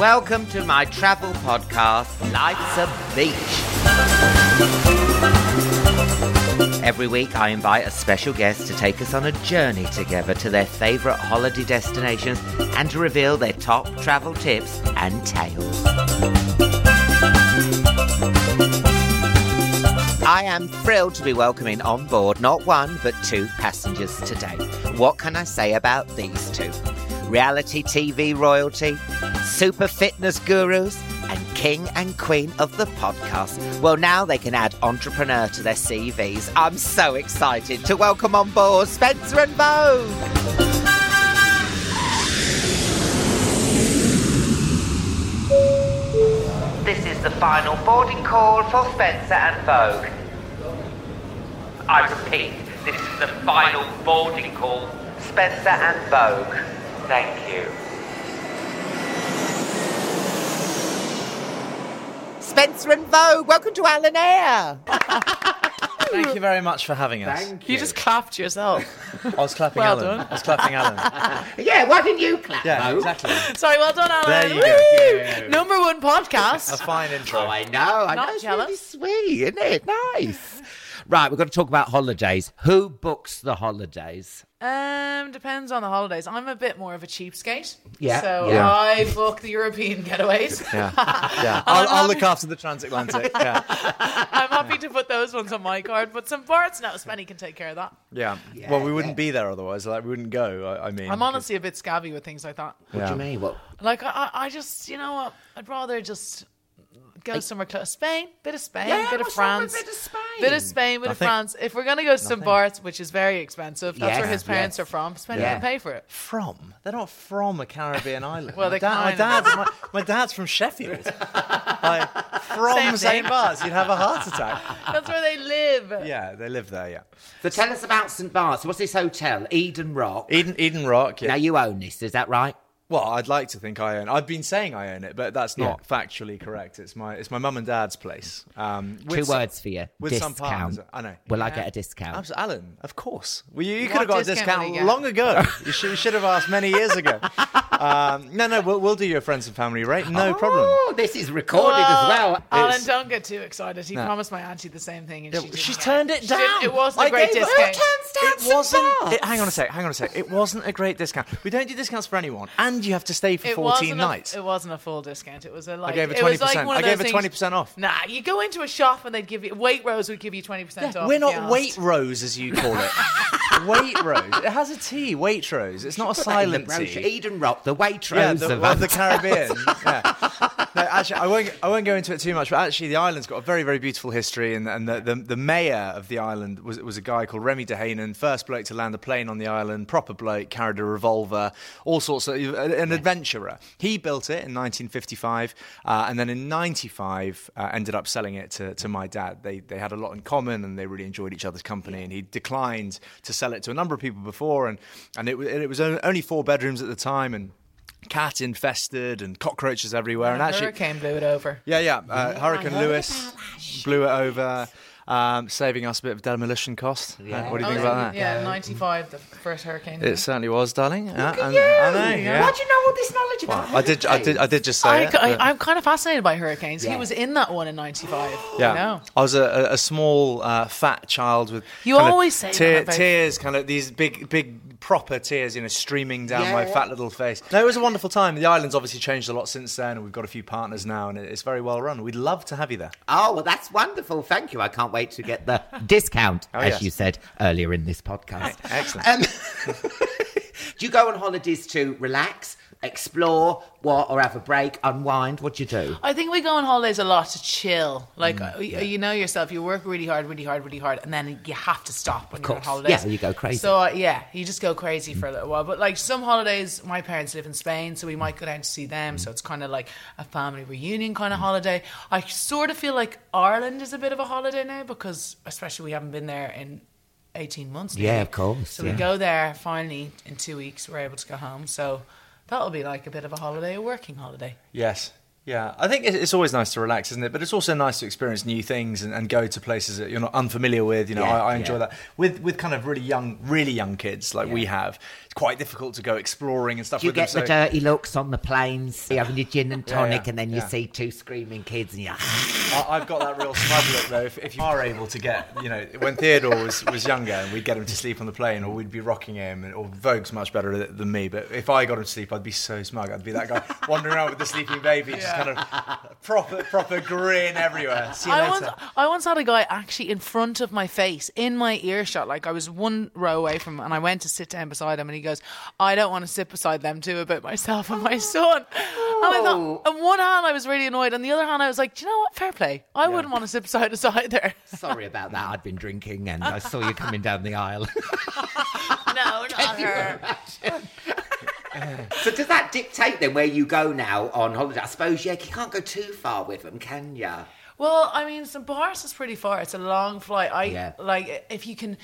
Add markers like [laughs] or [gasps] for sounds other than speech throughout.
Welcome to my travel podcast, Life's a Beach. Every week, I invite a special guest to take us on a journey together to their favourite holiday destinations and to reveal their top travel tips and tales. I am thrilled to be welcoming on board not one but two passengers today. What can I say about these two? Reality TV royalty, super fitness gurus, and king and queen of the podcast. Well, now they can add entrepreneur to their CVs. I'm so excited to welcome on board Spencer and Vogue. This is the final boarding call for Spencer and Vogue. I repeat, this is the final boarding call. Spencer and Vogue. Thank you. Spencer and Vogue, welcome to Alan Air. Thank you very much for having us. Thank You just clapped yourself. [laughs] I was clapping Well Alan. done. I was clapping Alan. [laughs] Yeah, why didn't you clap? Yeah, Vogue? exactly. Sorry, well done, Alan. There you Woo! go. Yeah, yeah. Number one podcast. A fine intro. Oh, I know. I Not know. It's jealous. really sweet, isn't it? Nice. Right, we're going to talk about holidays. Who books the holidays? Um, depends on the holidays. I'm a bit more of a cheapskate. Yeah, So yeah. I book the European getaways. [laughs] Yeah, [laughs] yeah. I'll, I'll look after the transatlantic. [laughs] Yeah, I'm happy to put those ones on my card, but some parts, no, Spenny can take care of that. yeah. Yeah, well, we wouldn't yeah. be there otherwise. Like, we wouldn't go. I, I mean, I'm honestly a bit scabby with things like that. What do you mean? What? Like, I, I- I just, you know what? I'd rather just go somewhere close. Spain, bit of Spain, Yeah, bit of what's wrong France. bit of Spain? Bit of Spain, bit Nothing. of France. If we're gonna go to St. Bart's, which is very expensive, that's Yes, where his parents yes. are from. Spenny Yeah. can pay for it. from. They're not from a Caribbean [laughs] island. Well, my, they dad, my kind of- dad's my, my dad's from Sheffield. like, from St. Bart's, you'd have a heart attack. [laughs] That's where they live. Yeah, they live there. Yeah, So tell us about St. Bart's. What's this hotel? Eden Rock. Eden Eden Rock. Yeah. Now you own this, is that right? Well, I'd like to think I own. I've been saying I own it, but that's not Yeah. factually correct. It's my it's my mum and dad's place. Um, with Two some- words for you. with some discount. partners. I know. Will I get a discount? Abs- Alan, of course. Well, you, you could have got a discount will discount you get? long ago. [laughs] you, should, you should have asked many years ago. Um, no, no, we'll, we'll do your friends and family rate. No problem. Oh, this is recorded as well. Alan, It's- don't get too excited. He No. promised my auntie the same thing, and Yeah, she didn't she's get turned it She didn't- down. It wasn't I a great gave her- discount. It wasn't. It, hang on a sec. Hang on a sec. It wasn't a great discount. We don't do discounts for anyone, and you have to stay for It 14 nights. A, it wasn't a full discount. It was a like. I gave her 20%. like I gave those her 20% off. Nah, you go into a shop and they'd give you Waitrose would give you twenty percent off. We're not asked. Waitrose, as you call it. [laughs] Waitrose. It has a T. Waitrose. It's not a Put that in the silent. T. Eden Rock, the Waitrose Yeah, the, of, the Caribbean. [laughs] yeah. No, actually, I won't. I won't go into it too much. But actually, the island's got a very, very beautiful history, and, and the, the the mayor of the island was was a guy called Remy de Haenen, first bloke to land a plane on the island, proper bloke, carried a revolver, all sorts of an adventurer. He built it in 1955, uh, and then in '95 uh, ended up selling it to, to my dad. They they had a lot in common, and they really enjoyed each other's company. And he declined to sell it to a number of people before, and and it, it was only four bedrooms at the time, and cat infested and cockroaches everywhere. and actually, Hurricane blew it over. yeah, yeah, uh, Hurricane Luis blew it over, um, saving us a bit of demolition cost. Uh, Yeah. what do you Oh, think about that? Yeah, ninety five, the first hurricane. It certainly was, darling. Yeah, and- you. I know. Yeah. Why do you know all this knowledge about I did. I did. I did just say I, it. but- I, am kind of fascinated by hurricanes. Yeah. He was in that one in '95. Yeah, I know. I was a, a, a small, uh, fat child with. You always say that about- tears, kind of these big, big, proper tears, you know, streaming down Yeah, my yeah. fat little face. No, it was a wonderful time. The island's obviously changed a lot since then, and we've got a few partners now, and it's very well run. We'd love to have you there. Oh, well, that's wonderful. Thank you. I can't wait to get the discount, Oh, as yes. you said earlier in this podcast. Excellent. Um, [laughs] do you go on holidays to relax, Explore what or have a break, unwind? What do you do? I think we go on holidays a lot to chill. Like Mm, uh, you know yourself, you work really hard, really hard, really hard, and then you have to stop when you're on course. holidays. Yeah, you go crazy. So uh, yeah, you just go crazy for a little while. But like some holidays, my parents live in Spain, so we might go down to see them. Mm. So it's kind of like a family reunion kind of holiday. I sort of feel like Ireland is a bit of a holiday now because, especially, we haven't been there in. 18 months Yeah, nearly. of course, so yeah. we go there finally in two weeks we're able to go home so that'll be like a bit of a holiday a working holiday Yes. Yeah, I think it's always nice to relax, isn't it? But it's also nice to experience new things and, and go to places that you're not unfamiliar with. You know, Yeah, I, I enjoy yeah. that with with kind of really young, really young kids like we have. It's quite difficult to go exploring and stuff you with them. get the so- dirty looks on the planes? You're having your gin and [laughs] tonic, yeah, and then you yeah. see two screaming kids, and you're [laughs] I, I've got that real smug look though. If, if you are able to get, you know, when Theodore was, was younger and we'd get him to sleep on the plane, or we'd be rocking him, or Vogue's much better than me. But if I got him to sleep, I'd be so smug. I'd be that guy wandering around with the sleeping baby, just kind of [laughs] proper proper grin everywhere. See you I later. once, I once had a guy actually in front of my face, in my earshot. Like I was one row away from him, and I went to sit down beside him, and he goes, "I don't want to sit beside them too about myself and my son." And I thought, oh. on one hand, I was really annoyed, and the other hand, I was like, "Do you know what? Fair play. I wouldn't want to sit beside us either." [laughs] sorry about that. I'd been drinking, and I saw you coming down the aisle. [laughs] no, not her. So does that dictate then where you go now on holiday? I suppose yeah, you can't go too far with them, can you? Well, I mean, St. Bart's is pretty far. It's a long flight. I Yeah. like if you can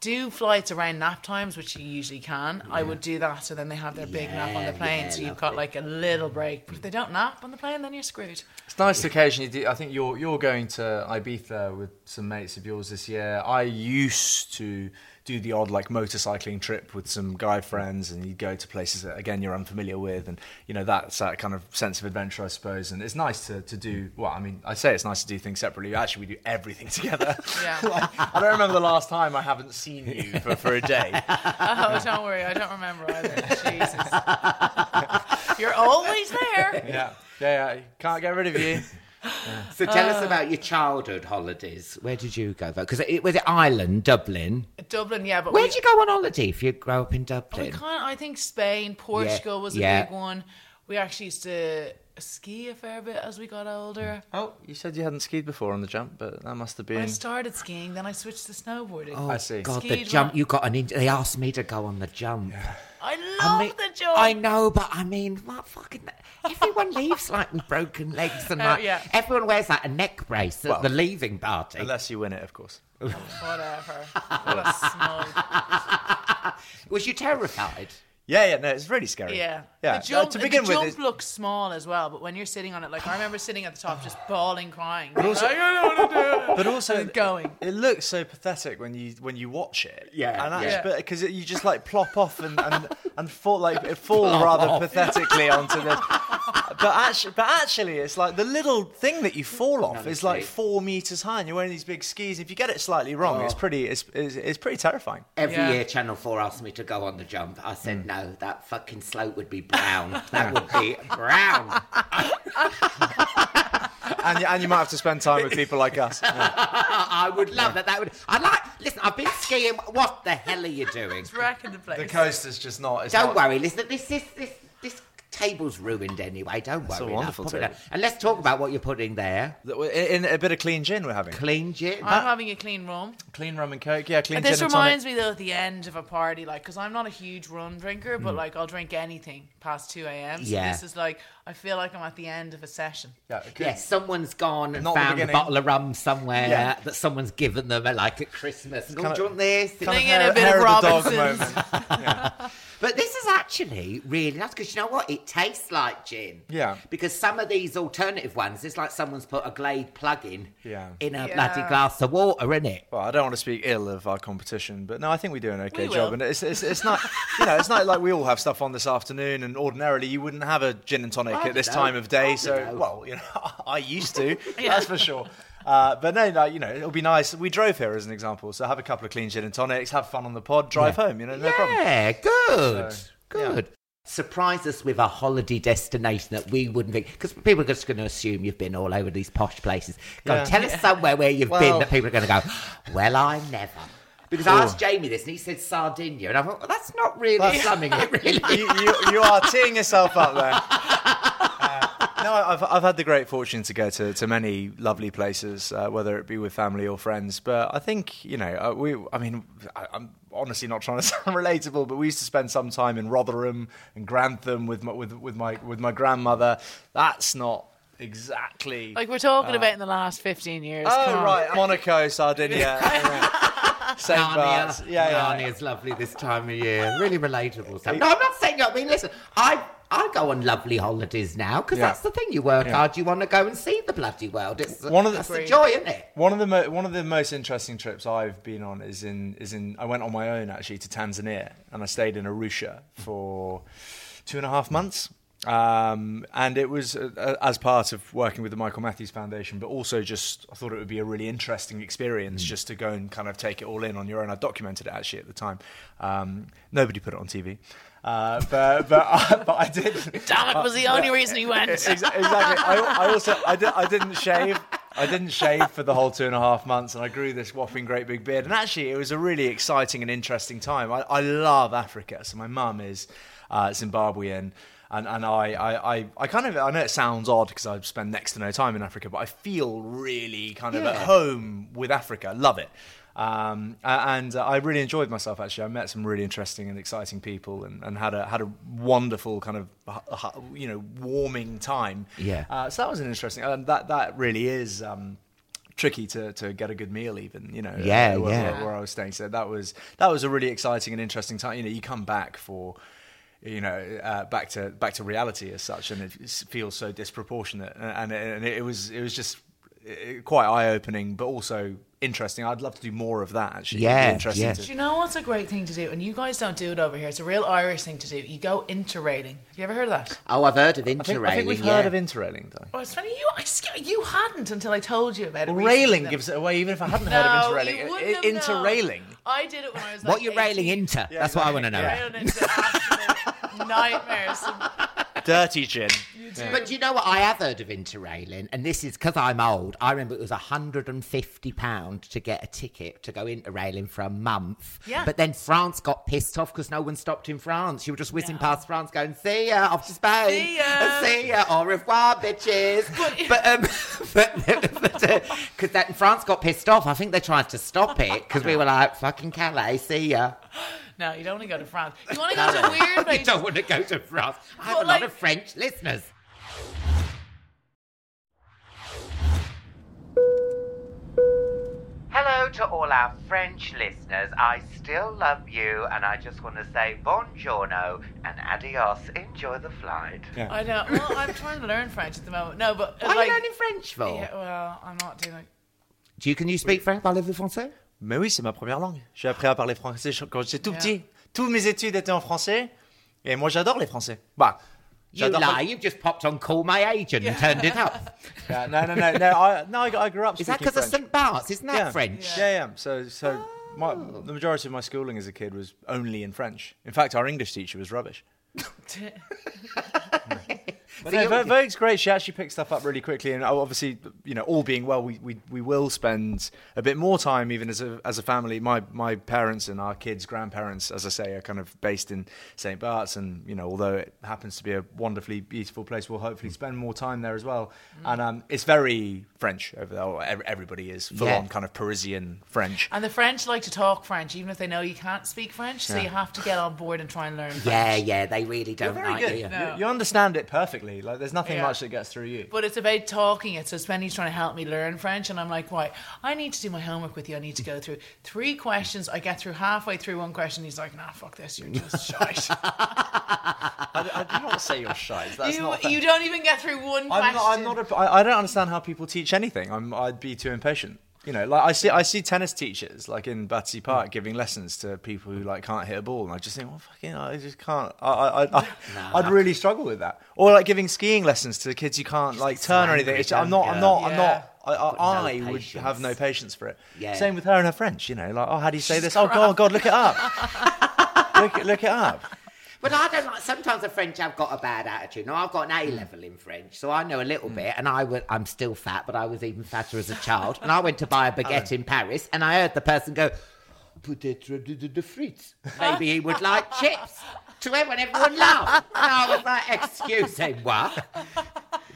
do flights around nap times, which you usually can. I would do that, so then they have their big nap on the plane, yeah, so you've lovely. got like a little break. But if they don't nap on the plane, then you're screwed. It's nice to occasionally do. I think you're you're going to Ibiza with some mates of yours this year. I used to do the odd like motorcycling trip with some guy friends, and you go to places that again you're unfamiliar with, and you know that's that kind of sense of adventure, I suppose. And it's nice to, to do. Well, I mean, I say it's nice to do things separately. Actually, we do everything together. [laughs] Yeah. [laughs] like, I don't remember the last time I haven't seen you for, for a day. [laughs] Oh, don't worry, I don't remember either. Jesus, you're always there. Yeah, yeah, yeah. Can't get rid of you. So tell us about your childhood holidays. Where did you go? Because it was it Ireland, Dublin. Dublin, yeah, but Where'd we, you go on holiday if you grow up in oh, we Dublin? kind I think Spain, Portugal was a yeah. big one. We actually used to ski a fair bit as we got older. Oh, you said you hadn't skied before on the jump, but that must have been. I started skiing, then I switched to snowboarding. I see. God, the jump one- you got an. In- they asked me to go on the jump. I I love mean, the jump. I know, but I mean, what fucking. Everyone [laughs] leaves like with broken legs and Uh, like yeah. everyone wears like a neck brace at Well, the leaving party. Unless you win it, of course. [laughs] Whatever. What a smug. [laughs] Was you terrified? Yeah, yeah, no, it's really scary. Yeah. yeah. The jump, uh, to begin the with, jump it's- looks small as well, but when you're sitting on it, like I remember sitting at the top just bawling, crying. But also, like, I don't want to do it. but also going. It looks so pathetic when you when you watch it. Yeah, and that's yeah. because you just like plop off and and, and fall like it fall rather off. pathetically onto the. [laughs] But actually, but actually, it's like the little thing that you fall off is like four meters high, and you're wearing these big skis. If you get it slightly wrong, it's pretty. It's, it's it's pretty terrifying. Every Yeah. year, Channel 4 asked me to go on the jump. I said, Hmm. no, that fucking slope would be brown. That would be brown. [laughs] And you, and you might have to spend time with people like us. [laughs] I would love that. That would. I like. Listen, I've been skiing. What the hell are you doing? It's wrecking the place. The coast is just not. It's Don't not, worry. Listen, this this this this table's ruined anyway. Don't worry. a wonderful table. And let's talk about what you're putting there. In, in a bit of clean gin, we're having Clean gin. I'm having a clean rum. clean rum and coke. Yeah, clean uh, This gin and tonic. reminds me though at the end of a party, like, because I'm not a huge rum drinker, but hmm. like I'll drink anything past 2 a.m. So Yeah. this is like, I feel like I'm at the end of a session. Yeah, okay. Yes, someone's gone and Not found a bottle of rum somewhere Yeah. that someone's given them, uh, like at Christmas. Oh, Kinda- do you want this? Kind of hair- a bit hair of of the dog Robinsons. [laughs] moment. But this is actually really nice because you know what? It tastes like gin. Yeah. Because some of these alternative ones, it's like someone's put a Glade plug in Yeah. in a Yeah. bloody glass of water, isn't it? Well, I don't want to speak ill of our competition, but no, I think we do an okay We job. will. And it's, it's, it's not, [laughs] you know, it's not like we all have stuff on this afternoon, and ordinarily you wouldn't have a gin and tonic I at this know. time of day. I So, know. well, you know, [laughs] I used to, [laughs] that's for sure. Uh, but no, no, you know, it'll be nice. We drove here as an example, so have a couple of clean gin and tonics, have fun on the pod, drive home. You know, no problem. Yeah, good. So, good. Surprise us with a holiday destination that we wouldn't think. Because people are just going to assume you've been all over these posh places. Go Yeah. tell us somewhere where you've been that people are going to go, well, I never. Because I asked Jamie this and he said Sardinia, and I thought, well, that's not really slumming it, [laughs] really. you, you, you are teeing yourself up there. [laughs] Uh, no, I've, I've had the great fortune to go to, to many lovely places, uh, whether it be with family or friends. But I think, you know, uh, we, I mean, I, I'm honestly not trying to [laughs] sound relatable, but we used to spend some time in Rotherham and Grantham with my, with, with my, with my grandmother. That's not exactly. Like we're talking about in the last 15 years. oh, Come on. right. Monaco, Sardinia. [laughs] yeah. St. Bart's. Narnia. Yeah, yeah. Narnia's lovely this time of year. Really relatable stuff. No, I'm not saying. I mean, listen, I I go on lovely holidays now because Yeah. that's the thing. You work Yeah. hard, you want to go and see the bloody world. It's One of the- that's the joy, isn't it? One of the mo- one of the most interesting trips I've been on is in is in I went on my own actually to Tanzania and I stayed in Arusha for two and a half months. Um, and it was uh, uh, as part of working with the Michael Matthews Foundation, but also just I thought it would be a really interesting experience just to go and kind of take it all in on your own. I documented it actually at the time. Um, nobody put it on TV, uh, but but I, [laughs] but I did. Damn it, was the only reason he went. Exactly. I, I also I, did, I didn't shave. I didn't shave for the whole two and a half months, and I grew this whopping great big beard. And actually, it was a really exciting and interesting time. I, I love Africa. So my mum is uh, Zimbabwean. And, and I, I, I, I kind of I know it sounds odd because I spend next to no time in Africa, but I feel really kind of at home with Africa. Love it. Um, and uh, I really enjoyed myself. Actually, I met some really interesting and exciting people, and, and had a had a wonderful kind of you know warming time. Yeah. Uh, so that was an interesting, and that that really is. Um, tricky to, to get a good meal even you know Yeah, uh, where, yeah. where, where I was staying so that was that was a really exciting and interesting time you know you come back for you know uh, back to back to reality as such and it feels so disproportionate and, and, and it was it was just quite eye-opening but also interesting I'd love to do more of that actually Yeah, interesting yeah. to- Do you know what's a great thing to do? And you guys don't do it over here. It's a real Irish thing to do. You go interrailing. Have you ever heard of that? Oh, I've heard of I think, interrailing. I think we've yeah. heard of interrailing though Oh, it's funny. You, I, you hadn't until I told you about it. Well, railing gives it away even if I hadn't heard of interrailing you I- wouldn't have interrailing known. I did it when I was like What you're railing 18. into? That's what I want to know. Railing into absolute [laughs] nightmares. Dirty gin But do you know what? I have heard of interrailing, and this is because I'm old. I remember it was £150 to get a ticket to go interrailing for a month. Yeah. But then France got pissed off because no one stopped in France. You were just whizzing past France going, see ya, off to Spain. See ya." See ya, au revoir, bitches. but, um, [laughs] but, [laughs] because that France got pissed off. I think they tried to stop it because we were like, fucking Calais, see ya. No, you don't want to go to France. You want to go to weird [laughs] you don't want to go to France. I have But a lot like- of French listeners. Hello to all our French listeners. I still love you, and I just want to say buongiorno and adios. Enjoy the flight. I know. Well, I'm trying to learn French at the moment. No, but uh, What like, are you learning French for? Yeah, well, I'm not doing like. Do you, can you speak French? Parlez-vous français? Mais oui, c'est ma première langue. J'ai appris à parler français [laughs] quand j'étais tout Yeah. petit. Toutes mes études étaient en français. Et moi, j'adore les Français. Bah, You lie. You've just popped on Call My Agent and turned it up. [laughs] Yeah, no, no, no, no. I, no, I, grew up Is that because of St. Bart's? Isn't that yeah. French? Yeah, yeah. So, so my, the majority of my schooling as a kid was only in French. In fact, our English teacher was rubbish. [laughs] But no, Vo- Vogue's great. She actually picks stuff up really quickly, and obviously, you know, all being well, we, we, we will spend a bit more time, even as a as a family. My my parents and our kids' grandparents, as I say, are kind of based in St. Bart's, and you know, although it happens to be a wonderfully beautiful place, we'll hopefully spend more time there as well. And um, it's very French over there. Everybody is full Yeah. on kind of Parisian French. And the French like to talk French, even if they know you can't speak French. So you have to get on board and try and learn. French. Yeah, yeah, they really don't Very like good. you. You, you understand it perfectly. Like there's nothing Yeah. much that gets through you. But it's about talking it. So Spenny's trying to help me learn French, and I'm like, "Why? I need to do my homework with you. I need to go through three questions. I get through halfway through one question. He's like, Nah, fuck this. You're just [laughs] shite. I, I do not say you're shy. That's you not. you don't even get through one question. I'm not. I'm not a, I, I don't understand how people teach anything. I'm. I'd be too impatient. You know, like I see. I see tennis teachers like in Battersea Park giving lessons to people who like can't hit a ball, and I just think, well, fucking, I just can't. I, I, I, I'd really struggle with that. Or like giving skiing lessons to kids who can't like turn or anything. It's, I'm not. I'm not. I'm not. I, I, I would have no patience for it. Yeah. Same with her and her French. You know, like, oh, how do you say this? Oh God, God, look it up. [laughs] look, look it up. But I don't like. Sometimes the French have got a bad attitude. Now I've got an A mm. level in French, so I know a little mm. bit. And I was, I'm still fat, but I was even fatter as a child. And I went to buy a [laughs] baguette in Paris, and I heard the person go, peut-être de, de, de frites. Maybe he would like chips. To everyone, everyone laughed. And I was like, excusez-moi.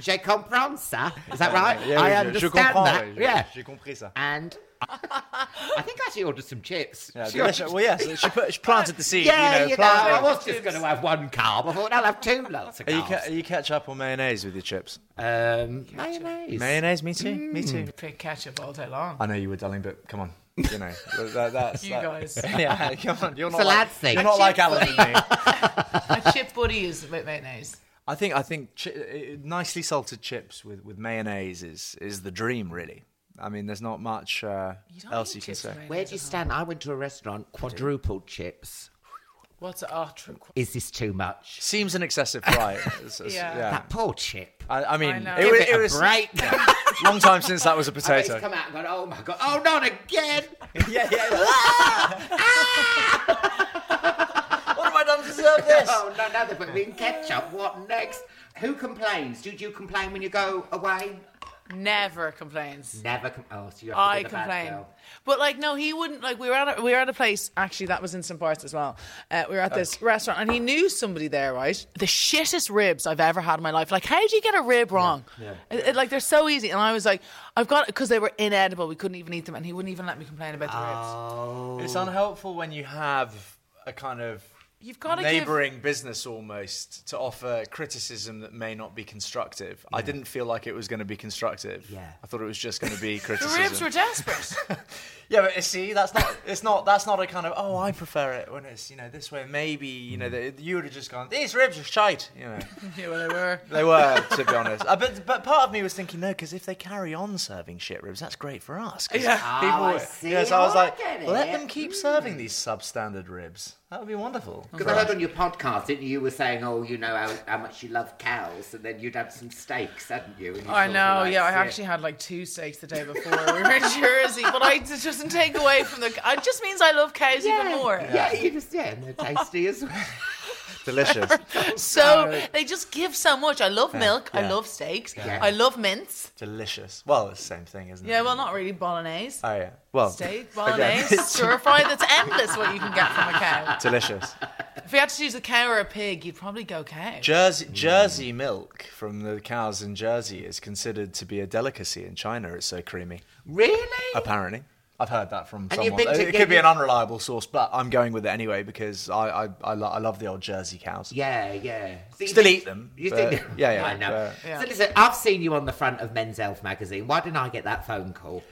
Je comprends ça. Is that right? Yeah, I understand je that. oui, je- yeah. J'ai compris ça. And I think I actually ordered some chips. Yeah, She ordered- Well, yes, she, put, she planted the seed. yeah, you know, you know, I was just going to have one carb. I thought I'll have two lots of Are you, carbs. ca- are you ketchup or mayonnaise with your chips? um, mayonnaise. Mayonnaise, me too. Me Mm. too. Pick ketchup all day long. I know you were, darling, but come on. You know, that, that's You that- guys. [laughs] Yeah, come on. You're not a like, lad thing. You're not like chip Alan and me. [laughs] A chip buddy is with mayonnaise. I think I think chi- uh, nicely salted chips with, with mayonnaise is, is the dream, really. I mean, there's not much uh, You don't else eat you can chips say. with mayonnaise Where do you at stand? I went to a restaurant, quadrupled chips. What's a oh, true. Is this too much? Seems an excessive fry. [laughs] It's- it's- Yeah. That poor chip. I, I mean, I know. it, Give was, it it a was break. [laughs] long time since that was a [laughs] I bet potato. he's come out and gone, oh my god, oh not again! yeah, yeah. Deserve [laughs] this? oh no, no, they put me in ketchup. What next? Who complains? Do you complain when you go away? Never complains. Never. Com- oh, so you have I be bad complain, girl. but like no, he wouldn't. Like we were at a, we were at a place actually that was in St Bart's as well. Uh, we were at this restaurant and he knew somebody there, right? The shittest ribs I've ever had in my life. Like, how do you get a rib wrong? It- it- like they're so easy, and I was like, I've got because they were inedible. We couldn't even eat them, and he wouldn't even let me complain about the ribs. Oh, It's unhelpful when you have a kind of You've got to give. neighbouring business almost to offer criticism that may not be constructive. I didn't feel like it was going to be constructive. Yeah. I thought it was just going to be [laughs] criticism. The ribs were desperate. [laughs] Yeah, but see, that's not. It's not. That's not a kind of. Oh, I prefer it when it's you know this way. Maybe you know that you would have just gone. These ribs are shite. You know [laughs] yeah, well, they were. they were to be honest. Uh, but but part of me was thinking no, because if they carry on serving shit ribs, that's great for us. 'cause Yeah. people. Oh, I see. Yeah, so I was Oh, like, get it. let them keep serving these substandard ribs. That would be wonderful. Because I heard on your podcast, didn't you? You were saying, oh, you know how, how much you love cows, and then you'd have some steaks, hadn't you? And you I know, yeah. I sit- actually had like two steaks the day before we were in Jersey, but I, it doesn't take away from the. It just means I love cows even more. Yeah, you just yeah, and they're tasty as well. [laughs] Delicious. [laughs] So they just give so much. I love milk. I love steaks. Yeah. I love mince. Delicious. Well, it's the same thing, isn't it? Yeah, well, not really bolognese. Oh yeah. Well. Steak, [laughs] again, bolognese, stir fry. That's endless what you can get from a cow. delicious. If you had to choose a cow or a pig, you'd probably go cow. Jersey, mm. Jersey milk from the cows in Jersey is considered to be a delicacy in China. It's so creamy. Really? Apparently, I've heard that from And someone. been to- It could be an unreliable source, but I'm going with it anyway because I I, I, lo- I love the old Jersey cows. Yeah, yeah. So Still think- eat them, You but- think? yeah, yeah, I know. but- Yeah. So listen, I've seen you on the front of Men's Health magazine. Why didn't I get that phone call?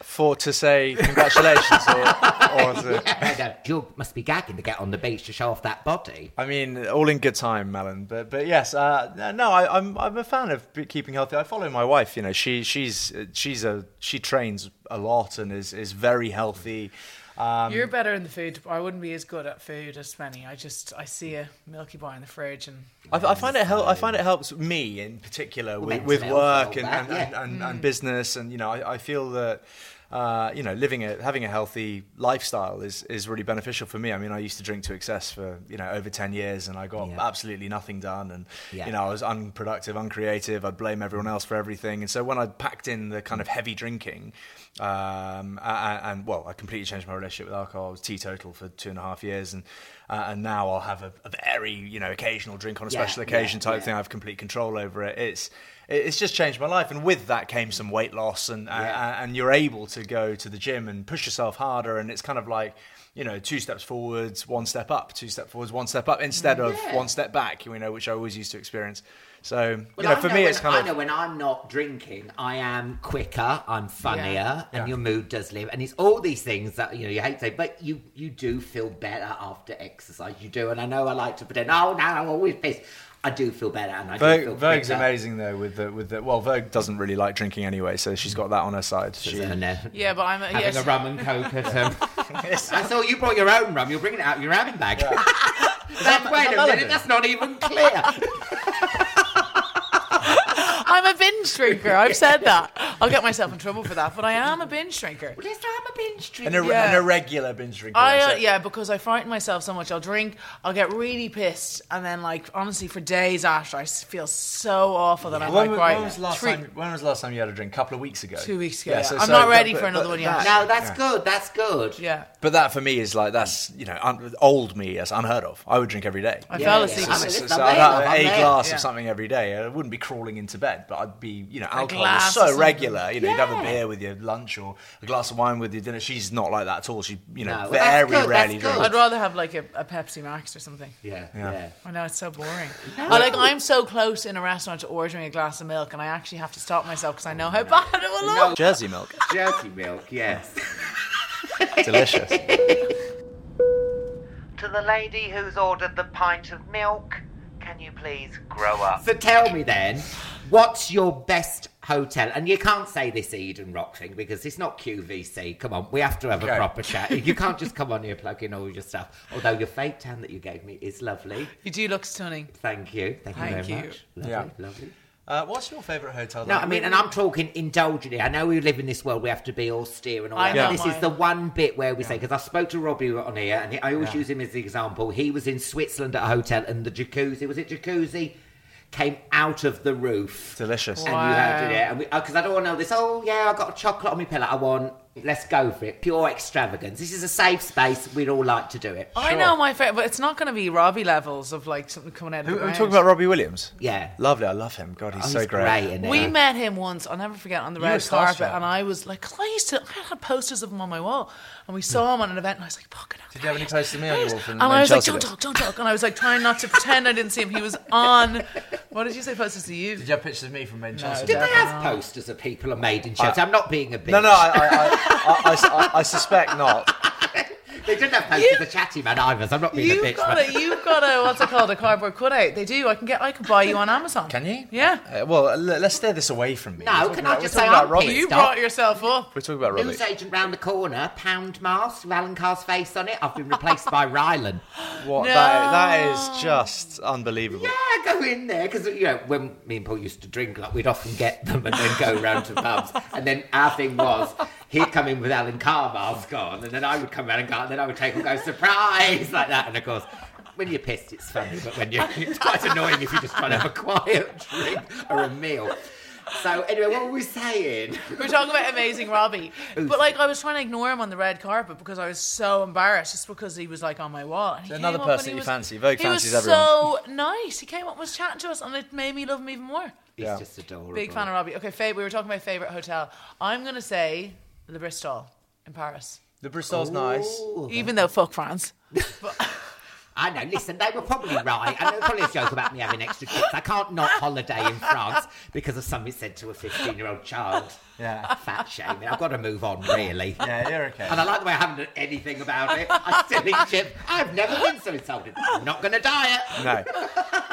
For to say congratulations or, or [laughs] to, know, you must be gagging to get on the beach to show off that body. I mean, all in good time, Melon. But but yes, uh, no, I, I'm I'm a fan of keeping healthy. I follow my wife. You know, she she's she's a she trains a lot and is is very healthy. Um, You're better in the food. I wouldn't be as good at food as many. I just I see a Milky Bar in the fridge and I, I find it help. I find it helps me in particular with, with work and and, and, and, yeah. and, and business, and you know, I, I feel that. Uh, you know, living a having a healthy lifestyle is, is really beneficial for me. I mean, I used to drink to excess for you know over ten years, and I got Yeah. absolutely nothing done, and Yeah. you know, I was unproductive, uncreative. I'd blame everyone else for everything, and so when I packed in the kind of heavy drinking, um, and, and well, I completely changed my relationship with alcohol. I was teetotal for two and a half years, and uh, and now I'll have a, a very you know occasional drink on a Yeah, special occasion type thing. I have complete control over it. It's it's just changed my life, and with that came some weight loss, and Yeah. uh, and you're able to go to the gym and push yourself harder, and it's kind of like. You know, two steps forwards, one step up, two steps forwards, one step up, instead of one step back. You know, which I always used to experience. So, you know, I for know me, when, it's kind I of I know when I'm not drinking, I am quicker, I'm funnier, Yeah. and Yeah. your mood does live. And it's all these things that you know you hate to say, but you you do feel better after exercise. You do, and I know I like to pretend. Oh no, I'm always pissed. I do feel better, and I do Vogue, feel Vogue's quicker. amazing though with the with the well Vogue doesn't really like drinking anyway so she's got that on her side she, And, uh, yeah, but I'm a, having yes, a rum and coke at um, [laughs] I thought you brought your own rum. You're bringing it out of your handbag. [laughs] That- wait a minute, that's not even clear. [laughs] I'm a binge drinker. I've said that. I'll get myself in trouble for that, but I am a binge drinker. Let's not have a binge drinker. An, ir- Yeah. an irregular binge drinker. I uh, yeah, because I frighten myself so much. I'll drink, I'll get really pissed, and then like honestly, for days after, I feel so awful that I'm When, like, right, when was last three- time? When was the last time you had a drink? A couple of weeks ago. Two weeks ago, yeah. so- I'm so- not ready but- for another but one yet. that- No, that's good. That's good. yeah. But that for me is like that's you know un- old me is unheard of. I would drink every day. I Yeah, fell yeah. asleep. I mean, So, listen, so I'm I'd have a glass of something every day. I wouldn't be crawling into bed, but I'd be, you know, alcohol glass is so regular. You know, you'd have a beer with your lunch or a glass of wine with your dinner. She's not like that at all. She, you know, No, well, very good, rarely drinks. I'd rather have like a, a Pepsi Max or something. Yeah, Yeah. yeah. I know it's so boring. [laughs] I like I'm so close in a restaurant to ordering a glass of milk, and I actually have to stop myself because I know how bad it will look. No, Jersey milk, Jersey milk, yes. [laughs] [laughs] delicious. To the lady who's ordered the pint of milk, can you please grow up? So tell me then, what's your best hotel? And you can't say this Eden Rock thing because it's not QVC. Come on, we have to have a Okay. proper chat. You can't just come on here plugging all your stuff. Although your fake tan that you gave me is lovely. You do look stunning. Thank you. Thank, Thank you very you. much. Lovely, Yeah. lovely. Uh, what's your favourite hotel? No. I mean, and I'm talking indulgently. I know we live in this world, we have to be austere and all I that. know but This is the one bit where we say, because I spoke to Robbie on here, and I always Yeah. use him as the example. He was in Switzerland at a hotel, and the jacuzzi, was it jacuzzi? Came out of the roof. delicious. And Wow. you had it, and because I don't want to know this. Oh yeah, I got a chocolate on my pillow. I want. Let's go for it. Pure extravagance. This is a safe space. We'd all like to do it. I know my favorite, but it's not going to be Robbie levels of like something coming out of Who, the are we ground. talking about Robbie Williams? Yeah. Lovely, I love him. God, he's Oh, so he's great. great, isn't he? We met him once. I'll never forget on the You red carpet, starstruck. and I was like, 'cause I used to, I had posters of him on my wall, and we saw him on an event, and I was like, "Fucking hell!" Did you have any posters of me on your wall from And when I was like, Chelsea "Don't did? talk, don't talk," and I was like trying not to pretend I didn't see him. He was on. [laughs] What did you say? Posters to you? Did you have pictures of me from Manchester? Chelsea Did did? they have posters of people are made in Chelsea? I'm not being a bitch. No, no, I, I, I, I, I, I suspect not. They didn't have posters of Chatty Man either. So I'm not being a You've bitch. got but- a, you've got a, what's it called? A cardboard cutout. They do. I can get, I can buy you on Amazon. Can you? Yeah. Uh, well, l- let's steer this away from me. No, We're talking can I just we're say I'm about Robbie. pissed? You Stop. brought yourself up. We're talking about Robbie. News agent round the corner, pound mask, Alan Carr's face on it. I've been replaced by Rylan. [laughs] What? No. That, that is just unbelievable. Yeah, go in there because you know when me and Paul used to drink, like we'd often get them and then go round to pubs. And then our thing was he'd come in with Alan Carr mask on, and then I would come round and go, and then I would take and go surprise like that. And of course. When you're pissed, it's funny, but when you're, it's quite annoying if you're just trying to have a quiet drink or a meal. So anyway, what were we saying? We're talking about amazing Robbie, but like I was trying to ignore him on the red carpet because I was so embarrassed, just because he was like on my wall. And he Another came up and person he you was- fancy. Vogue he fancies was everyone. so nice. He came up and was chatting to us, and it made me love him even more. He's Yeah. just adorable. Big fan of Robbie. Okay, fav- we were talking about favorite hotel. I'm gonna say Le Bristol in Paris, The Bristol's nice. even though fuck France. [laughs] I know. Listen, they were probably right. I know was probably a joke about me having extra trips. I can't not holiday in France because of something said to a 15-year-old child. Yeah. [laughs] Fat shaming. I've got to move on, really. Yeah, you're okay. And I like the way I haven't done anything about it. I still eat chips. I've never been so insulted. I'm not going to diet. No. [laughs]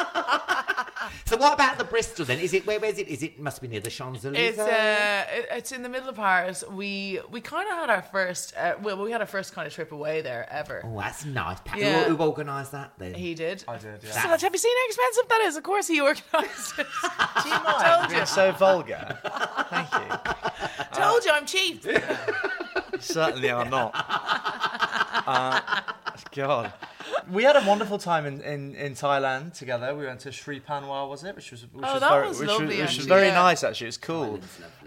So what about the Bristol then? Is it where? Where is it? Is it must be near the Champs Elysees? It's uh, it's in the middle of Paris. We we kind of had our first uh, well, we had our first kind of trip away there ever. Oh, that's nice. Pa- Yeah. Who, who organised that then? He did. I did, yeah. So much. Have you seen how expensive that is? Of course, he organised it. [laughs] I told you. You're so vulgar. Thank you. Told you I'm cheap. You certainly are not. [laughs] Uh, God. We had a wonderful time in, in, in Thailand together. We went to Sri Panwa, was it? Which was which Oh, was that very, was which lovely, was, which was very yeah. nice actually. It was cool.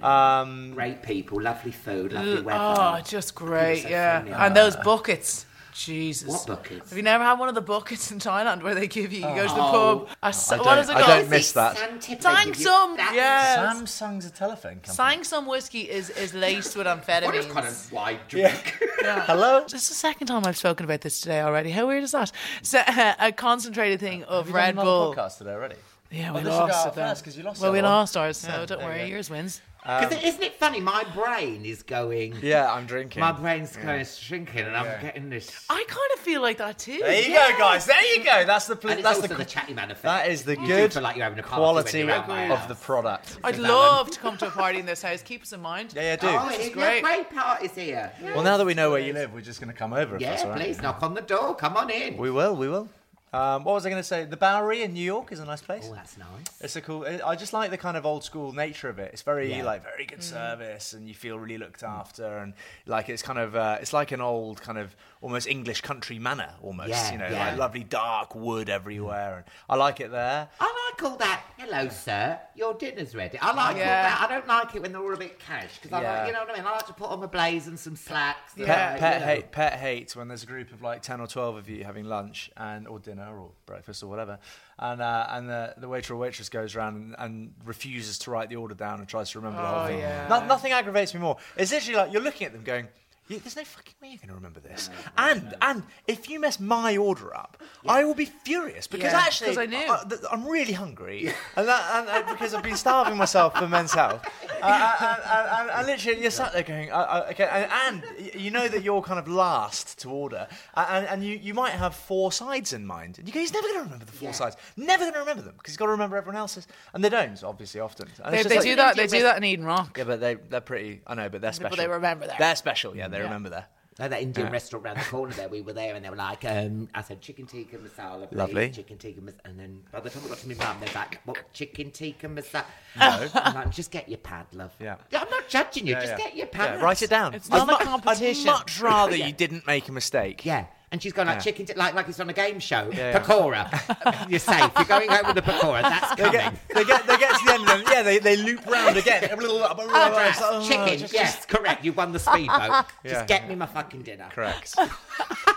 Um, Great people, lovely food, lovely weather. Oh, just great. so Yeah, friendly. and those buckets. Jesus. What buckets? Have you never had one of the buckets in Thailand where they give you, you go to the Oh. pub? A, s- I what don't- is it I called? don't miss that. SangSom, yes. Samsung's a telephone company. SangSom whiskey is, is laced with amphetamines. What is kind of wide drink? [laughs] Hello? This is the second time I've spoken about this today already. How weird is that? So, uh, a concentrated thing of Have Red Bull. another podcast today already? Yeah, Oh, we this lost out it then. first 'cause you lost well, we one. lost ours, so Yeah, don't worry, yours wins. Because um, isn't it funny? My brain is going. Yeah, I'm drinking. My brain's going shrinking, and I'm getting this. I kind of feel like that too. There you go, guys. There you go. That's the pl- And it's that's also the, the, chatty man effect. that is the You good feel like you're having a quality when you're at my of the product. I'd love to come to a party in this house. Keep us in mind. Yeah, yeah, do. Oh, is great. great parties here. well, now that we know where you live, we're just going to come over. If that's Yeah, all right. please knock on the door. Come on in. We will. We will. Um, what was I going to say? The Bowery in New York is a nice place. Oh, that's nice. It's a cool. I just like the kind of old school nature of it. It's very Yeah. like very good service, and you feel really looked after, and like it's kind of uh, it's like an old kind of almost English country manor, almost. Yeah, you know, yeah. like lovely dark wood everywhere, and I like it there. I like all that. Hello, sir. Your dinner's ready. I like all Yeah. that. I don't like it when they're all a bit cash because I like, you know what I mean. I like to put on my blaze and some slacks. and, Pet, uh, pet you know. hate, pet hate when there's a group of like ten or twelve of you having lunch and or dinner or breakfast or whatever, and uh, and the, the waiter or waitress goes around and, and refuses to write the order down and tries to remember the whole Oh, thing. yeah. No- nothing aggravates me more. It's literally like you're looking at them going. "You- There's no fucking way you're going to remember this. And and if you mess my order up, I will be furious because Yeah, actually I knew. th- I'm really hungry, and, that, and, and because I've been starving myself for men's health. Uh, and, and, and, literally, you're sat there going, uh, uh, okay, and, and you know that you're kind of last to order, uh, and, and you, you might have four sides in mind. And you go, he's never going to remember the four Yeah. sides, never going to remember them because he's got to remember everyone else's, and they don't, obviously, often. They, they like- do that. They do that in Eden Rock. Yeah, but they they're pretty. I know, but they're special. But they remember there. They're special. Yeah, they remember there. No, that Indian restaurant around the corner there, we were there and they were like, um, I said chicken tikka masala, please, Lovely. chicken tikka masala. And then by the time I got to my mum, they're like, what, chicken tikka masala? No. I'm like, just get your pad, love. Yeah. I'm not judging you, Yeah, just yeah. get your pad. Yeah, write it down. It's not I'd a mu- competition. I'd much rather [laughs] Yeah. you didn't make a mistake. Yeah. And she's gone like Yeah. chicken, ti- like like it's on a game show. Yeah, yeah. [laughs] You're safe. You're going home with the pakora. That's They coming. get, they get they get to the end and yeah they, they loop round again. [laughs] Address, oh, oh, chicken. just- yes, correct. You won the speedboat. [laughs] Just get me my fucking dinner. Correct.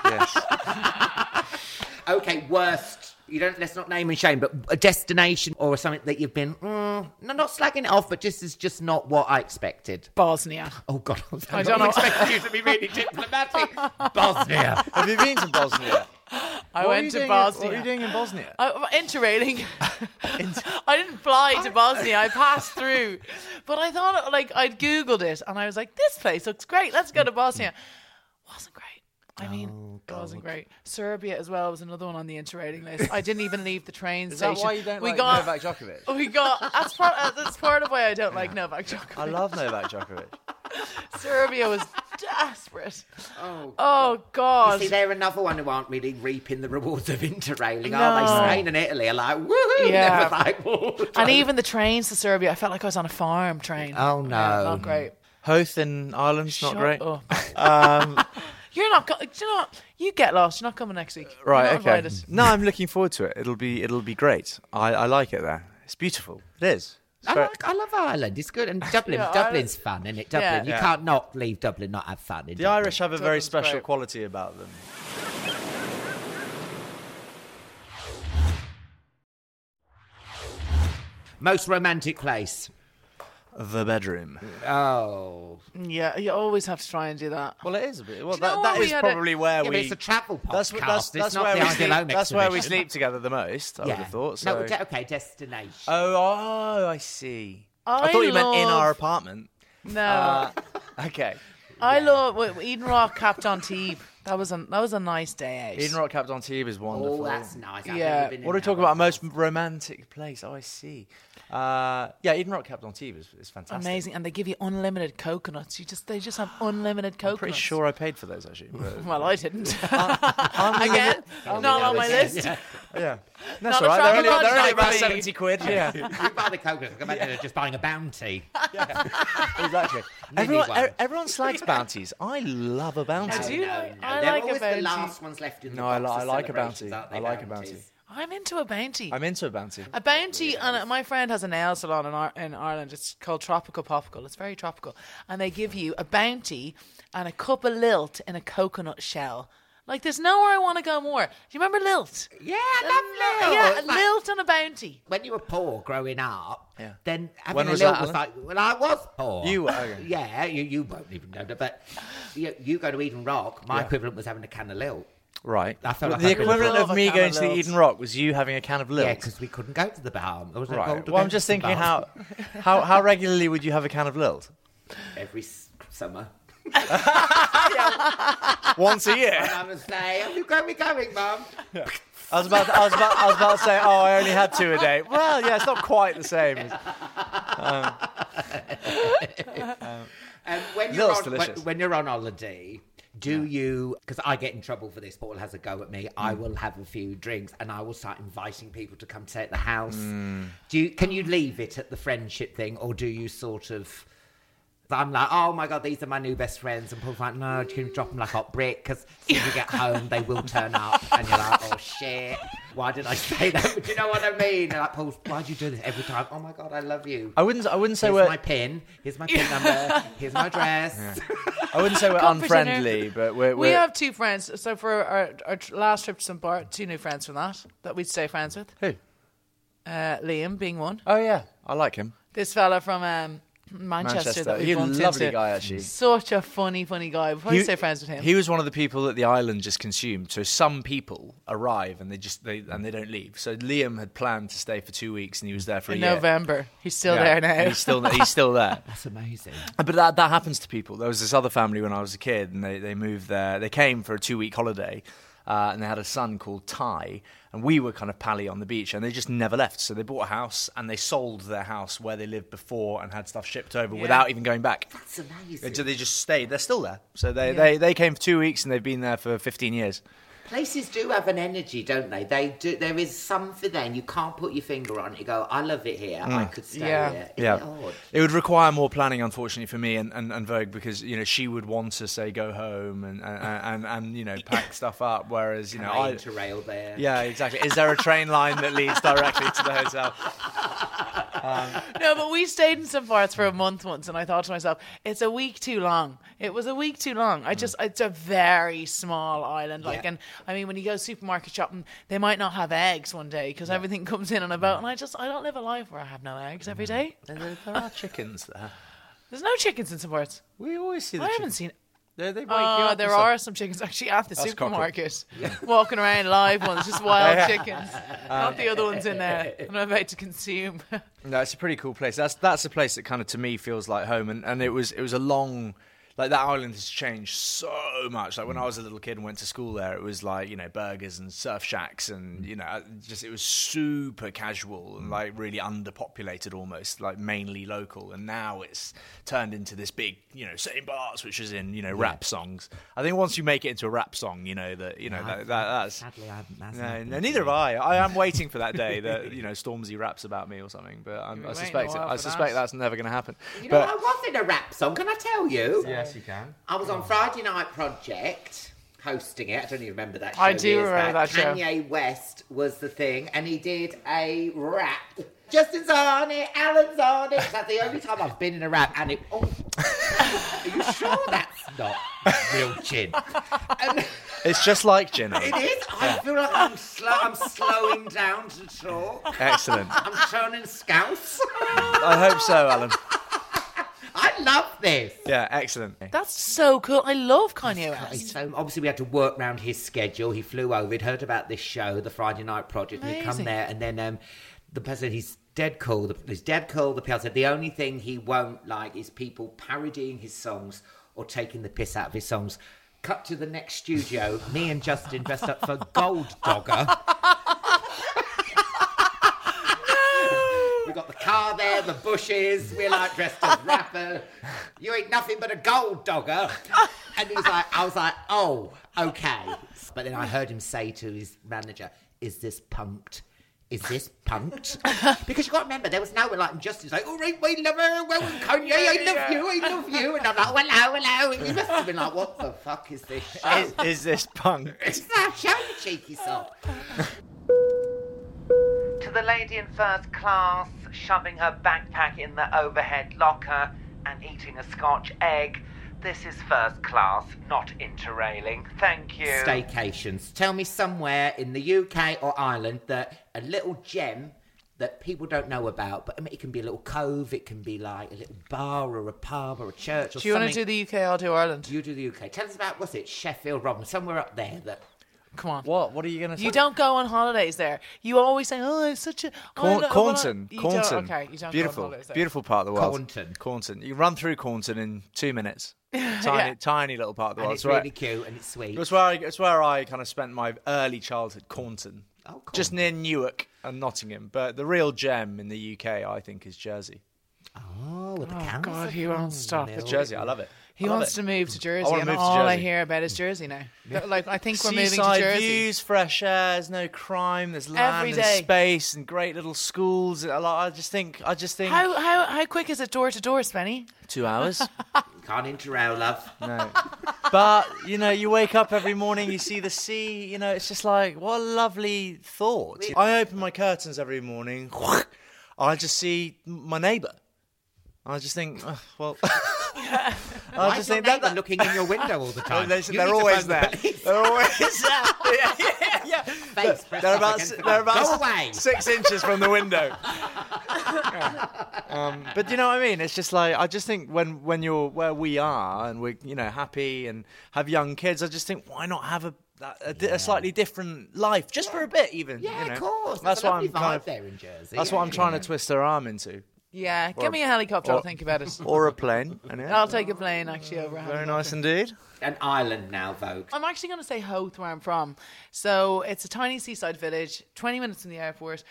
yes. Okay, worst. You don't. Let's not name and shame, but a destination or something that you've been. Mm, no, not slagging it off, but just is just not what I expected. Bosnia. Oh God, I, [laughs] I don't know. expected you to be really [laughs] diplomatic. Bosnia. Have you been to Bosnia? I What went to doing in- Bosnia. what are you doing in Bosnia? I, interrailing. [laughs] I didn't fly to Bosnia. I passed through, but I thought like I'd googled it and I was like, "This place looks great. Let's go to Bosnia." Wasn't great. I mean, Oh, it wasn't great. Serbia as well was another one on the interrating list. I didn't even leave the train [laughs] Is that station. why you don't we like got, Novak Djokovic? [laughs] We got that's part. uh, That's part of why I don't like Novak Djokovic. I love Novak Djokovic. [laughs] Serbia was desperate. Oh. Oh God. See, they're another one who aren't really reaping the rewards of interrailing, No. are they? Spain and Italy are like, woohoo! Yeah. Never like, whoa. and even the trains to Serbia, I felt like I was on a farm train. Oh, no. Yeah, not great. Howth in Ireland's not Shut great. up. Um, You're not. Co- do you know what? You get lost. You're not coming next week. You're right. not Okay. invited. No, I'm looking forward to it. It'll be it'll be great. I, I like it there. It's beautiful. It is. It's I very- like, I love Ireland. It's good, and Dublin. [laughs] Yeah, Dublin's fun, isn't it? Dublin. Yeah. You Yeah. can't not leave Dublin, not have fun. In the Dublin. Irish have a very Dublin's special great. quality about them. most romantic place. The bedroom. Oh, Yeah, you always have to try and do that. Well, it is a bit. Well, Do you know that, that we is had a- probably where yeah, we. but it's a travel podcast. that's, what- that's, it's that's not where the we sleep. That's where we sleep together the most. I would have thought. No, de- okay, destination. Oh, oh, I see. I, I thought you meant in love- our apartment. No, Uh, okay. I love well, Eden Rock Cap d'Antibes. That was a that was a nice day out. Eden Rock Cap d'Antibes is wonderful. oh, that's nice. I've Yeah. never been in What are we that talking one. about? Most romantic place. Oh, I see. Uh, yeah, Eden Rock Cap d'Antibes is, is fantastic. Amazing, and they give you unlimited coconuts. You just they just have [gasps] unlimited I'm coconuts. pretty sure I paid for those actually. [laughs] but- Well, I didn't. [laughs] I'm Again, not on my list. [laughs] Yeah, Not that's a all right. They're only, travel they're only about night, seventy quid. Yeah, You buy the coconuts. I imagine just buying a bounty. Yeah. Exactly. Mini Everyone, one. e- everyone slags bounties. I I love a [laughs] bounty. I do like- I They're like a always the bounty. last ones left in the No, I, li- I like a bounty. I like a bounty. I'm into a bounty. I'm into a bounty. A bounty, and my friend has a nail salon in, Ar- in Ireland. It's called Tropical Popical. It's very tropical, and they give you a bounty and a cup of lilt in a coconut shell. Like, there's nowhere I want to go more. Do you remember lilt? Yeah, I love Lil. Yeah, It's like- lilt and a bounty. when you were poor growing up, Yeah. then having When a was little that, was like, well, I was poor. You were, okay. [laughs] Yeah, you, you won't even know that, but you, you go to Eden Rock, my Yeah. equivalent was having a can of Lil. Right. I felt like the I'd equivalent above of a me can going of to the lilt. Eden Rock was you having a can of lilt. Yeah, because we couldn't go to the bar. There was no Right. gold Well, I'm just thinking bar. how, how how regularly would you have a can of lilt? Every s- summer. [laughs] Once a And year. I would say, have you got me going, Mum? I was about to, I was about I was about to say, oh, I only had two a day. Well, yeah, it's not quite the same. And um, um, when you're, Lil's on, when, delicious. when you're on holiday, Do you? Because I get in trouble for this. Paul has a go at me. I mm. will have a few drinks and I will start inviting people to come stay at the house. Mm. Do you? Can you leave it at the friendship thing, or do you sort of? I'm like, oh my god, these are my new best friends, and Paul's like, no, you can drop them like hot brick because when you get home, they will turn up, and you're like, oh shit, why did I say that? But you know what I mean? And like, Paul, why do you do this every time? Oh my god, I love you. I wouldn't. I wouldn't say Here's we're. my pin. Here's my pin number. Here's my dress. [laughs] I wouldn't say we're [laughs] Come for dinner. unfriendly, but we're. We we're have two friends. So for our, our last trip to St. Bart, two new friends from that that we'd stay friends with. who? Uh, Liam being one. Oh yeah, I like him. This fella from um, Manchester, Manchester. that we He's a lovely into. guy, actually. Such a funny, funny guy. We'll probably stay friends with him. He was one of the people that the island just consumed. So some people arrive and they just they and they don't leave. So Liam had planned to stay for two weeks and he was there for in a year. November. He's still Yeah, there now. and He's still he's still there. [laughs] That's amazing. But that that happens to people. There was this other family when I was a kid, and they, they moved there. They came for a two week holiday, uh, and they had a son called Ty, and we were kind of pally on the beach, and they just never left. So they bought a house, and they sold their house where they lived before, and had stuff shipped over without even going back. That's amazing. So they just stayed. They're still there. So they, they, they came for two weeks, and they've been there for fifteen years. Places do have an energy, don't they? They do. There is something there, and you can't put your finger on it. You go, I love it here. I mm. could stay Yeah. here. Isn't Yeah, it it would require more planning, unfortunately, for me and, and, and Vogue because you know she would want to say go home and and, and, and you know pack stuff up, whereas you know Train I to rail there. yeah exactly. Is there a train line that leads directly to the hotel? [laughs] Um, no, but we stayed in St. Bart's for a month once, and I thought to myself, it's a week too long. It was a week too long. I just, it's a very small island. Like, Yeah. and I mean, when you go supermarket shopping, mm, they might not have eggs one day because everything comes in on a boat. Mm. And I just, I don't live a life where I have no eggs every mm. day. There, there- there are chickens there. There's no chickens in St. Bart's. We always see the I haven't chickens. seen. They, they you Oh, up there and are some chickens actually at the supermarket, [laughs] walking around live ones, just wild [laughs] chickens, not the other ones in there. I'm about to consume. [laughs] No, it's a pretty cool place. That's that's a place that kind of to me feels like home, and, and it was it was a long. Like that island has changed so much. Like when I mm. was a little kid and went to school there, it was like you know burgers and surf shacks, and mm. you know just it was super casual and mm. like really underpopulated, almost like mainly local. And now it's turned into this big you know St. Bart's, which is in you know rap songs. I think once you make it into a rap song, you know that you know that, that that's Sadly, I haven't. That's no, no, neither have I. I am waiting for that day [laughs] that you know Stormzy raps about me or something, but I'm, I suspect while I suspect that. that's never going to happen. You know, but I was in a rap song. Can I tell you? yes, you can. I was on Friday Night Project hosting it. I don't even remember that show. I do remember back. that show. Kanye West was the thing, and he did a rap. Justin's on it, Alan's on it. That's the only time I've been in a rap, and it. Oh, are you sure that's not real chin? And It's just like Ginny. Eh? it is. I feel like I'm slow. I'm slowing down to talk. Excellent. I'm turning scouse. I hope so, Alan. [laughs] I love this. Yeah, excellent. That's so cool. I love Kanye West. So obviously we had to work around his schedule. He flew over. He'd heard about this show, the Friday Night Project, and he'd come Amazing. there. And then um, the person, he's dead cool. The, he's dead cool. The PR said the only thing he won't like is people parodying his songs or taking the piss out of his songs. Cut to the next studio. me and Justin dressed up for Gold Dogger. [laughs] We there, the bushes. We're like dressed as rapper. You ain't nothing but a gold dogger. And he's like, I was like, oh, okay. But then I heard him say to his manager, "Is this punked? Is this punked?" Because you got to remember, there was no one like Justin's like, "All right, we love her, well, Kanye, I love you, I love you," and I'm like, "Well, hello, hello." And he must have been like, "What the fuck is this show?" Is, is this punk? It's that show, cheeky sod. To the lady in first class, shoving her backpack in the overhead locker and eating a scotch egg. This is first class, not interrailing. Thank you. staycations. Tell me somewhere in the UK or Ireland that a little gem that people don't know about, but I mean, it can be a little cove, it can be like a little bar or a pub or a church or Do you want to do the UK? I'll do Ireland. You do the UK. Tell us about what's it, Sheffield, Robin, somewhere up there that. Come on. What? What are you going to say? You don't go on holidays there. You always say, "Oh, it's such a oh, I Corn- know- Caunton, You don't- Caunton. Okay, you don't beautiful, go on holidays there. beautiful part of the world. Caunton. Caunton. You run through Caunton in two minutes. [laughs] Tiny, Yeah. tiny little part of the And world. it's where- really cute and it's sweet. It's where I, it's where I kind of spent my early childhood, Caunton. Oh, Just near Newark and Nottingham. But the real gem in the UK, I think, is Jersey. Oh, with the Oh, council. God, he won't stop. Oh, It's Jersey, I love it. He I wants it. to move to Jersey, wanna and move to all I hear about is Jersey now. Like I think we're moving to Seaside Jersey. views, fresh air. There's no crime. There's land Every and space and great little schools. I like- I just think. I just think. How how how quick is it door to door, Spenny? Two hours. [laughs] Can't interrail, love. No. But, you know, you wake up every morning, you see the sea, you know, it's just like, what a lovely thought. I open my curtains every morning, [laughs] I just see my neighbour. I just think, oh, well, [laughs] I Why just think that, that looking in your window all the [laughs] time? they're, they're always phone the there. They're always [laughs] there. Yeah, yeah, yeah. Face They're about, they're about away. six inches from the window. Yeah. um, but you know what I mean? It's just like I just think when when you're where we are and we're you know happy and have young kids, I just think why not have a a, di- a slightly different life just for a bit even. Yeah, you know? of course. That's a what I'm kind of. there in Jersey. That's what I'm trying to twist her arm into, Yeah, give me a helicopter. I'll or- think about it. [laughs] or a plane. and yeah, I'll take a plane actually over. a Very helicopter. nice indeed. An island now, Vogue. I'm actually going to say Howth, where I'm from. So it's a tiny seaside village, 20 minutes from the airport,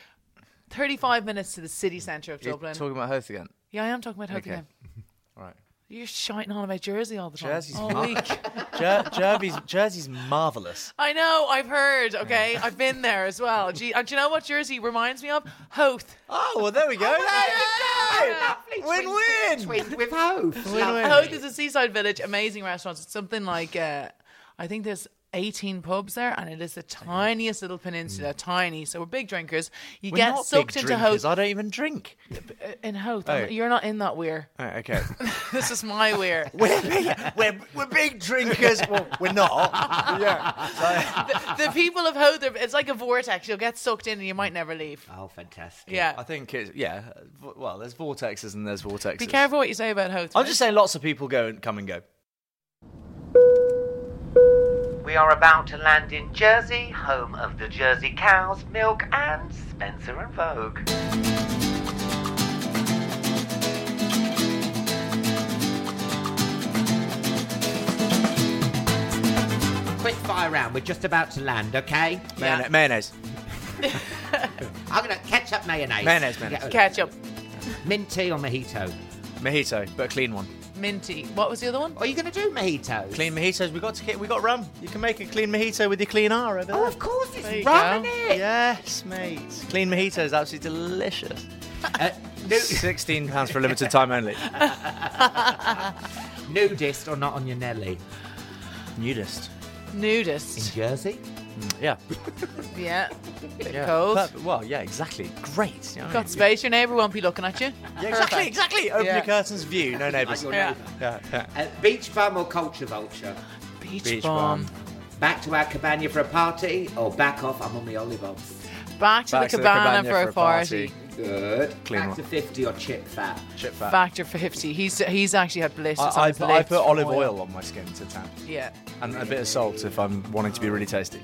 35 minutes to the city centre of You're Dublin. talking about Howth again. yeah, I am talking about Howth Okay. again. [laughs] Right. You're shiting on about Jersey all the time. Jersey's all mar- week. [laughs] Jer- Jersey's, Jersey's marvelous. I know, I've heard, okay? I've been there as well. Gee, and do you know what Jersey reminds me of? Howth. Oh well, there we go. Win win. Twinned with hope. Howth is a seaside village, amazing restaurants. It's something like, uh, I think there's 18 pubs there, and it is the tiniest little peninsula, tiny. So we're big drinkers. You We're get not sucked big into drinkers. Howth. I don't even drink. Uh, In Howth. Oh. You're not in that weir. Oh, okay. [laughs] this is my weir. [laughs] we're, big, we're, we're big drinkers. Well, we're not. [laughs] yeah. So, the people of Howth, are- it's like a vortex. You'll get sucked in and you might never leave. Oh, fantastic. Yeah. I think it's, yeah. v- Well, there's vortexes and there's vortexes. Be careful what you say about Howth. I'm right? just saying lots of people go and come and go. We are about to land in Jersey, home of the Jersey cows, milk, and Spencer and Vogue. Quick fire round. We're just about to land, okay? Mayonnaise. Mayonnaise. [laughs] I'm gonna ketchup mayonnaise. Mayonnaise, mayonnaise. Ketchup. Mint tea or mojito? Mojito, but a clean one. Minty. What was the other one? What are you gonna do, mojitos? Clean mojitos. We got to get. We got rum. You can make a clean mojito with your clean R over there. Oh, of course, There it's you rum go. in it. Yes, mate. Clean mojito is absolutely delicious. [laughs] Uh, nu- Sixteen pounds for a limited time only. [laughs] nudist or not on your Nelly? Nudist. Nudist. In Nudist. Jersey? Yeah. [laughs] Yeah. Bit yeah. cold. But- well, yeah, exactly. Great. You know what I Got mean? space. Your neighbour won't be looking at you. [laughs] Yeah, exactly, exactly. Open Yeah. your curtains, view, no neighbours. Like your Yeah. neighbour. Yeah, yeah. Uh, beach bum or culture vulture? Beach, Beach bomb. bum. Back to our cabana for a party or back off? I'm on the olive oils. Back to Back the to the cabana, cabana for, for a a party. party. Good. Clean back one. 50 or chip fat? Chip fat. Factor 50. He's he's actually had blisters on I, I, his put, I lips put from olive oil on my skin to tan. Yeah. And a bit of salt if I'm wanting to be really tasty.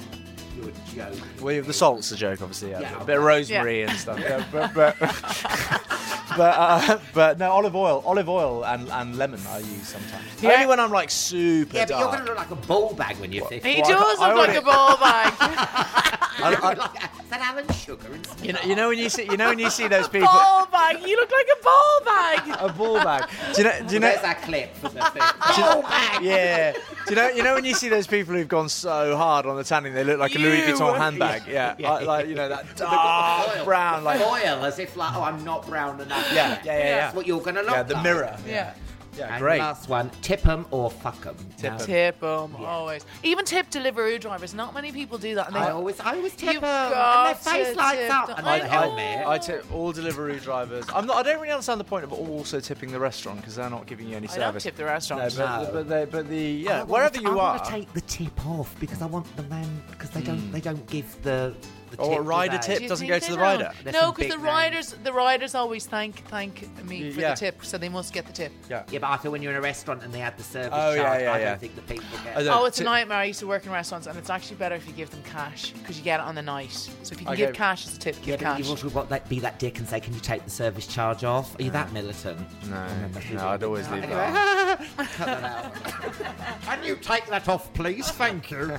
You're a joke. Well, the salt's a joke, obviously. Yeah, Yeah. a bit of rosemary and stuff. Yeah, but but, [laughs] but, uh, but no, olive oil, olive oil and, and lemon I use sometimes. Yeah. Only when I'm like super Yeah, but you're dark. going to look like a ball bag when you're 50. He Well, I- does I look like already- a ball bag. [laughs] I- I- Is that Alan Sugar? and you know, you know when you see, you know when you see those [laughs] people. ball bag. You look like a ball bag. A ball bag. Do you know? Do you know? There's that clip from the thing. [laughs] Ball bag! Yeah. Do you know? You know when you see those people who've gone so hard on the tanning, they look like a Louis You. Vuitton handbag. Yeah. I- like you know that dark Foil. brown, like Foil, as if like, oh, I'm not brown enough. yeah, yeah, yeah, yeah. That's what you're going to look Yeah, the like. mirror. Yeah. Yeah, And great. last one, tip 'em or fuck 'em. Tip Now, 'em. Tip 'em, always. Even tip Deliveroo drivers. Not many people do that. And they, I always, I always tip 'em. You've And their got face to lights tip up. them. And I the know. helmet. I tip all delivery drivers. I'm not. I don't really understand the point of also tipping the restaurant because they're not giving you any I don't service. tip the No, restaurant. but, No. but, they, but the yeah, I wanna wherever t- you I are. want to take the tip off because I want the man because they don't mm. they don't give the, the Or a rider tip Do you doesn't think go to they the don't? rider. There's No, some because big the names. riders, the riders always thank thank me for Yeah. the tip, so they must get the tip. Yeah. Yeah, but I feel when you're in a restaurant and they add the service Oh, yeah, charge, yeah, I yeah. don't think the people get. I don't- Oh, it's a tip- nightmare. I used to work in restaurants, and it's actually better if you give them cash because you get it on the night. So if you can I give go- cash as a tip, Yeah, give but cash. you've also got that be that dick and say, "Can you take the service charge off?" Are you that militant? No, no, I'd always leave that. [laughs] cut that out. [laughs] Can you take that off, please? Thank you.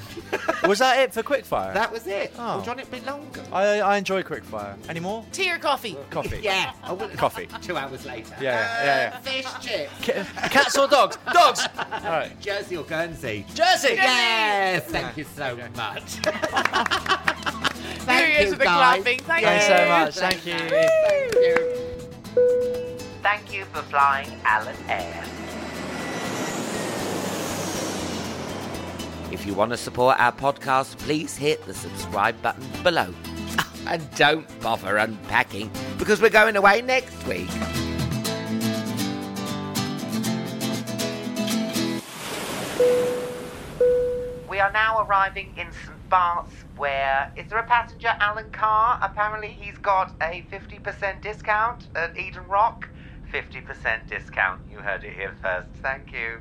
Was that it for quickfire? That was it. Oh. Well, John, it's been bit longer. I, I enjoy quickfire. Any more? Tea or coffee? Uh, coffee. Yeah. I will- [laughs] Coffee. Two hours later. Yeah, yeah, yeah, yeah. Uh, fish chips. Ca- Cats or dogs? [laughs] Dogs! All right. Jersey or Guernsey? Jersey! Yes, thank you so much. [laughs] Here Thank he is you, with the guys. clapping. Thank Thanks you. so much. Thank you. Thank you. Thank you for flying Alan Air. If you want to support our podcast, please hit the subscribe button below. [laughs] And don't bother unpacking because we're going away next week. We are now arriving in St. Bart's where is there a passenger, Alan Carr? Apparently he's got a 50% discount at Eden Rock. 50% discount. You heard it here first. Thank you.